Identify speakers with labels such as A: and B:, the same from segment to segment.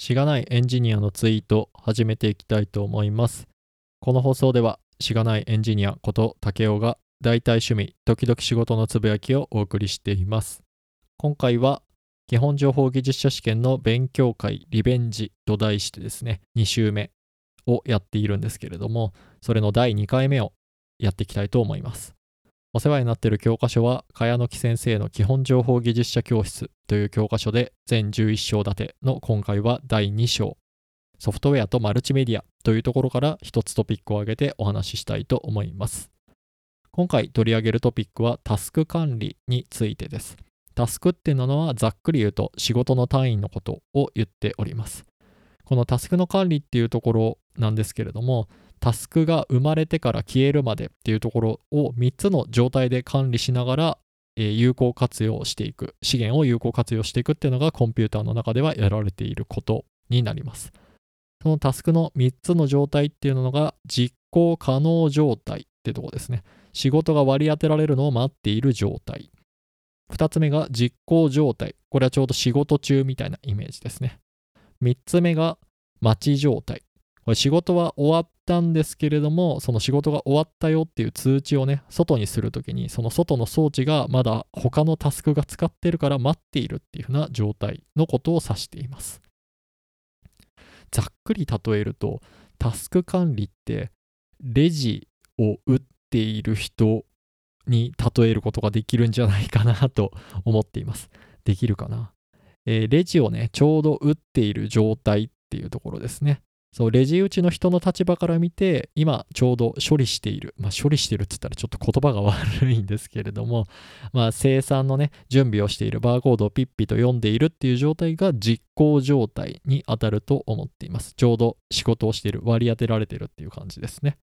A: しがないエンジニアのツイート始めていきたいと思います。この放送ではしがないエンジニアこと竹雄が大体趣味、時々仕事のつぶやきをお送りしています。今回は基本情報技術者試験の勉強会リベンジと題してですね、2週目をやっているんですけれども、それの第2回目をやっていきたいと思います。お世話になっている教科書は、茅野木先生の基本情報技術者教室という教科書で全11章立ての今回は第2章、ソフトウェアとマルチメディアというところから一つトピックを挙げてお話ししたいと思います。今回取り上げるトピックはタスク管理についてです。タスクっていうのはざっくり言うと仕事の単位のことを言っております。このタスクの管理っていうところなんですけれども、タスクが生まれてから消えるまでっていうところを3つの状態で管理しながら、えー有効活用していく、資源を有効活用していくっていうのがコンピューターの中ではやられていることになります。そのタスクの3つの状態っていうのが実行可能状態ってとこですね。仕事が割り当てられるのを待っている状態。2つ目が実行状態。これはちょうど仕事中みたいなイメージですね。3つ目が待ち状態。これ仕事は終わったんですけれども、その仕事が終わったよっていう通知をね、外にするときに、その外の装置がまだ他のタスクが使ってるから待っているっていうふうな状態のことを指しています。ざっくり例えると、タスク管理ってレジを打っている人に例えることができるんじゃないかなと思っています。できるかな、えーレジをね、ちょうど打っている状態っていうところですね。そう、レジ打ちの人の立場から見て、今ちょうど処理している。まあ、処理してるって言ったらちょっと言葉が悪いんですけれども、まあ、生産のね、準備をしているバーコードをピッピと読んでいるっていう状態が実行状態に当たると思っています。ちょうど仕事をしている、割り当てられてるっていう感じですね。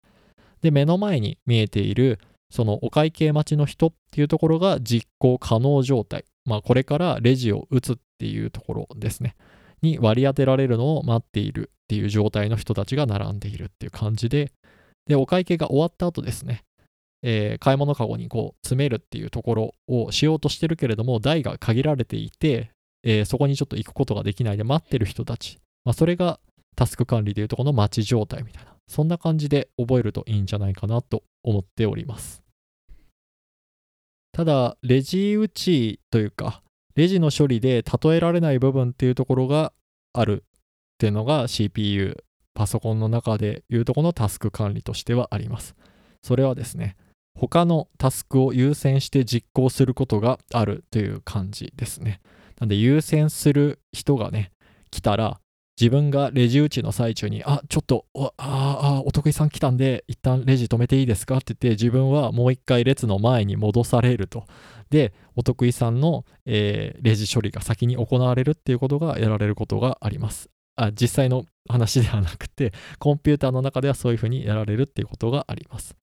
A: で、目の前に見えている、そのお会計待ちの人っていうところが実行可能状態。まあ、これからレジを打つっていうところですね。に割り当てられるのを待っているっていう状態の人たちが並んでいるっていう感じで、で、お会計が終わった後ですね、えー買い物かごにこう詰めるっていうところをしようとしてるけれども、台が限られていて、えーそこにちょっと行くことができないで待ってる人たち、まあ、それがタスク管理でいうとこの待ち状態みたいな、そんな感じで覚えるといいんじゃないかなと思っております。ただ、レジ打ちというか、レジの処理で例えられない部分っていうところがあるっていうのが CPU、パソコンの中でいうとこのタスク管理としてはあります。それはですね、他のタスクを優先して実行することがあるという感じですね。なんで優先する人がね、来たら、自分がレジ打ちの最中に、あ、ちょっと、おああ、お得意さん来たんで、一旦レジ止めていいですかって言って、自分はもう一回列の前に戻されると。で、お得意さんの、えーレジ処理が先に行われるっていうことがやられることがあります。あ実際の話ではなくて、コンピューターの中ではそういうふうにやられるっていうことがあります。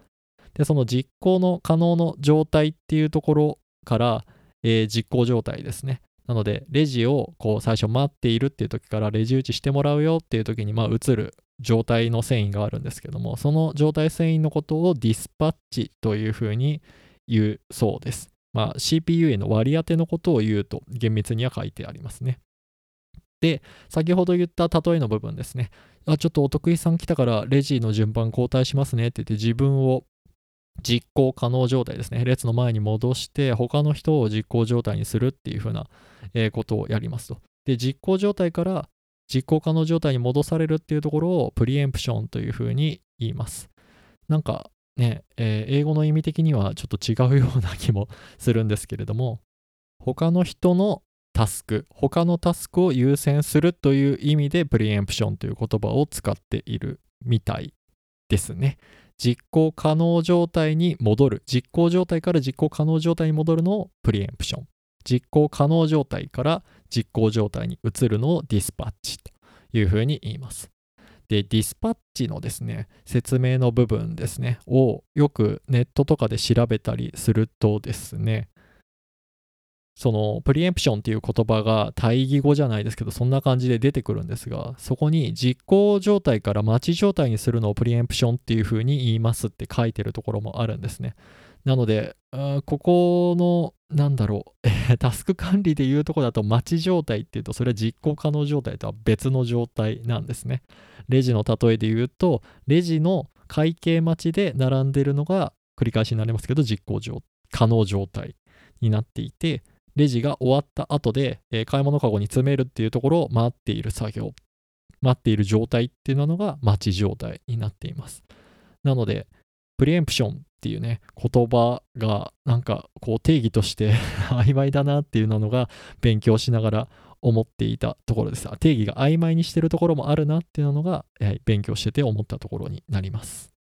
A: で、その実行の可能の状態っていうところから、えー実行状態ですね。なので、レジをこう最初待っているっていう時からレジ打ちしてもらうよっていう時に、まあ、映る状態の遷移があるんですけども、その状態遷移のことをディスパッチというふうに言うそうです。まあ、CPU への割り当てのことを言うと厳密には書いてありますね。で、先ほど言った例えの部分ですね。あ、ちょっとお得意さん来たからレジの順番交代しますねって言って自分を実行可能状態ですね。列の前に戻して他の人を実行状態にするっていうふうな、えーことをやりますと。で、実行状態から実行可能状態に戻されるっていうところをプリエンプションというふうに言います。なんかね、えー英語の意味的にはちょっと違うような気もするんですけれども、他の人のタスク、他のタスクを優先するという意味でプリエンプションという言葉を使っているみたいですね。実行可能状態に戻る。実行状態から実行可能状態に戻るのをプリエンプション。実行可能状態から実行状態に移るのをディスパッチというふうに言います。で、ディスパッチのですね、説明の部分ですね、をよくネットとかで調べたりするとですね、そのプリエンプションっていう言葉が対義語じゃないですけど、そんな感じで出てくるんですが、そこに実行状態から待ち状態にするのをプリエンプションっていう風に言いますって書いてるところもあるんですね。なので、ここの、なんだろう、タスク管理でいうとこだと待ち状態っていうと、それは実行可能状態とは別の状態なんですね。レジの例えで言うと、レジの会計待ちで並んでるのが繰り返しになりますけど、実行上可能状態になっていて、レジが終わった後で、えー、買い物かごに詰めるっていうところを待っている作業、待っている状態っていうのが待ち状態になっています。なので、プリエンプションっていうね、言葉がなんかこう定義として 曖昧だなっていうのが勉強しながら思っていたところです。定義が曖昧にしてるところもあるなっていうのが、はい、勉強してて思ったところになります。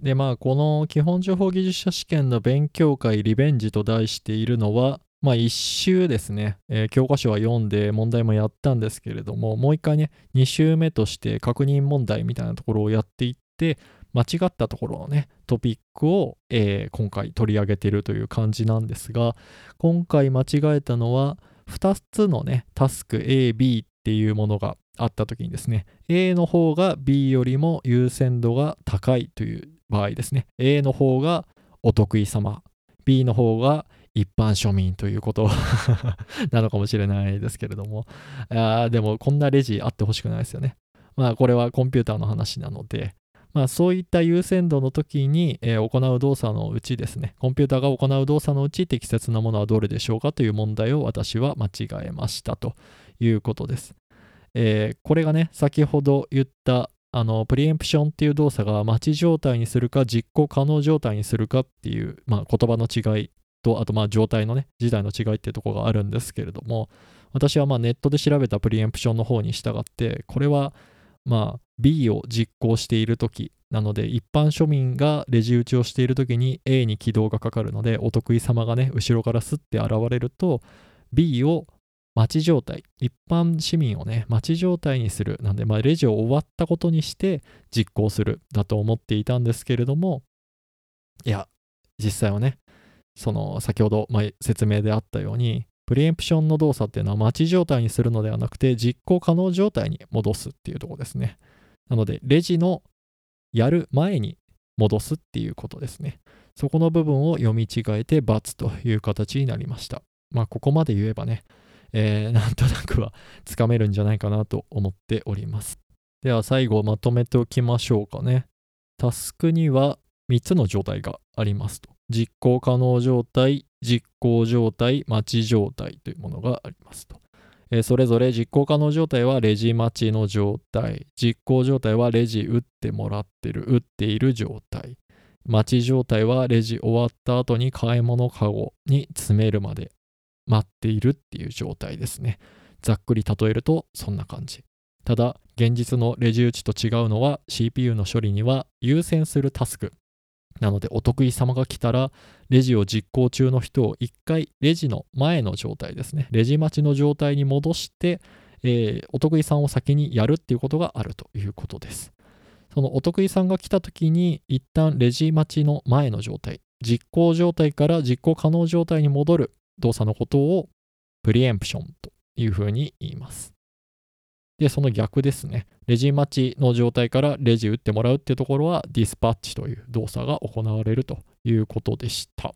A: で、まあ、この基本情報技術者試験の勉強会リベンジと題しているのは、まあ、1週ですね、えー、教科書は読んで問題もやったんですけれども、もう一回ね、2週目として確認問題みたいなところをやっていって、間違ったところのね、トピックを、えー、今回取り上げているという感じなんですが、今回間違えたのは、2つのね、タスク A、B っていうものがあった時にですね、A の方が B よりも優先度が高いという場合ですね、A の方がお得意様、B の方が一般庶民ということ なのかもしれないですけれども、あでもこんなレジあってほしくないですよね。まあこれはコンピューターの話なので、まあそういった優先度の時に、えー、行う動作のうちですね、コンピューターが行う動作のうち適切なものはどれでしょうかという問題を私は間違えましたということです。えー、これがね、先ほど言ったあのプリエンプションっていう動作が待ち状態にするか実行可能状態にするかっていう、まあ、言葉の違いと、あとまあ状態のね、時代の違いっていうところがあるんですけれども、私はまあネットで調べたプリエンプションの方に従って、これはまあ B を実行しているときなので、一般庶民がレジ打ちをしているときに A に起動がかかるので、お得意様がね、後ろからスッて現れると、B を待ち状態、一般市民をね、待ち状態にする。なんで、まあ、レジを終わったことにして実行するだと思っていたんですけれども、いや、実際はね、その先ほど、まあ、説明であったように、プリエンプションの動作っていうのは待ち状態にするのではなくて実行可能状態に戻すっていうところですね。なので、レジのやる前に戻すっていうことですね。そこの部分を読み違えて×という形になりました。まあ、ここまで言えばね、えー、なんとなくはつかめるんじゃないかなと思っております。では最後まとめておきましょうかね。タスクには3つの状態がありますと。実行可能状態、実行状態、待ち状態というものがありますと。えー、それぞれ実行可能状態はレジ待ちの状態、実行状態はレジ打ってもらってる、打っている状態、待ち状態はレジ終わった後に買い物かごに詰めるまで待っているっていう状態ですね。ざっくり例えるとそんな感じ。ただ、現実のレジ打ちと違うのは CPU の処理には優先するタスク、なので、お得意様が来たら、レジを実行中の人を一回レジの前の状態ですね、レジ待ちの状態に戻して、えー、お得意さんを先にやるっていうことがあるということです。そのお得意さんが来た時に、一旦レジ待ちの前の状態、実行状態から実行可能状態に戻る動作のことをプリエンプションというふうに言います。で、その逆ですね。レジ待ちの状態からレジ打ってもらうっていうところはディスパッチという動作が行われるということでした。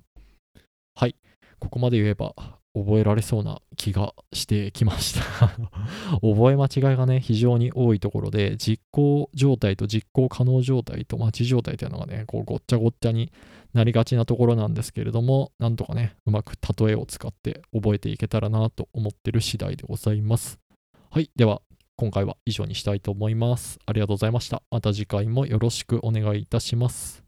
A: はい。ここまで言えば覚えられそうな気がしてきました 覚え間違いがね、非常に多いところで、実行状態と実行可能状態と待ち状態というのがね、こうごっちゃごっちゃになりがちなところなんですけれども、なんとかね、うまく例えを使って覚えていけたらなと思ってる次第でございます。はい。では、今回は以上にしたいと思います。ありがとうございました。また次回もよろしくお願いいたします。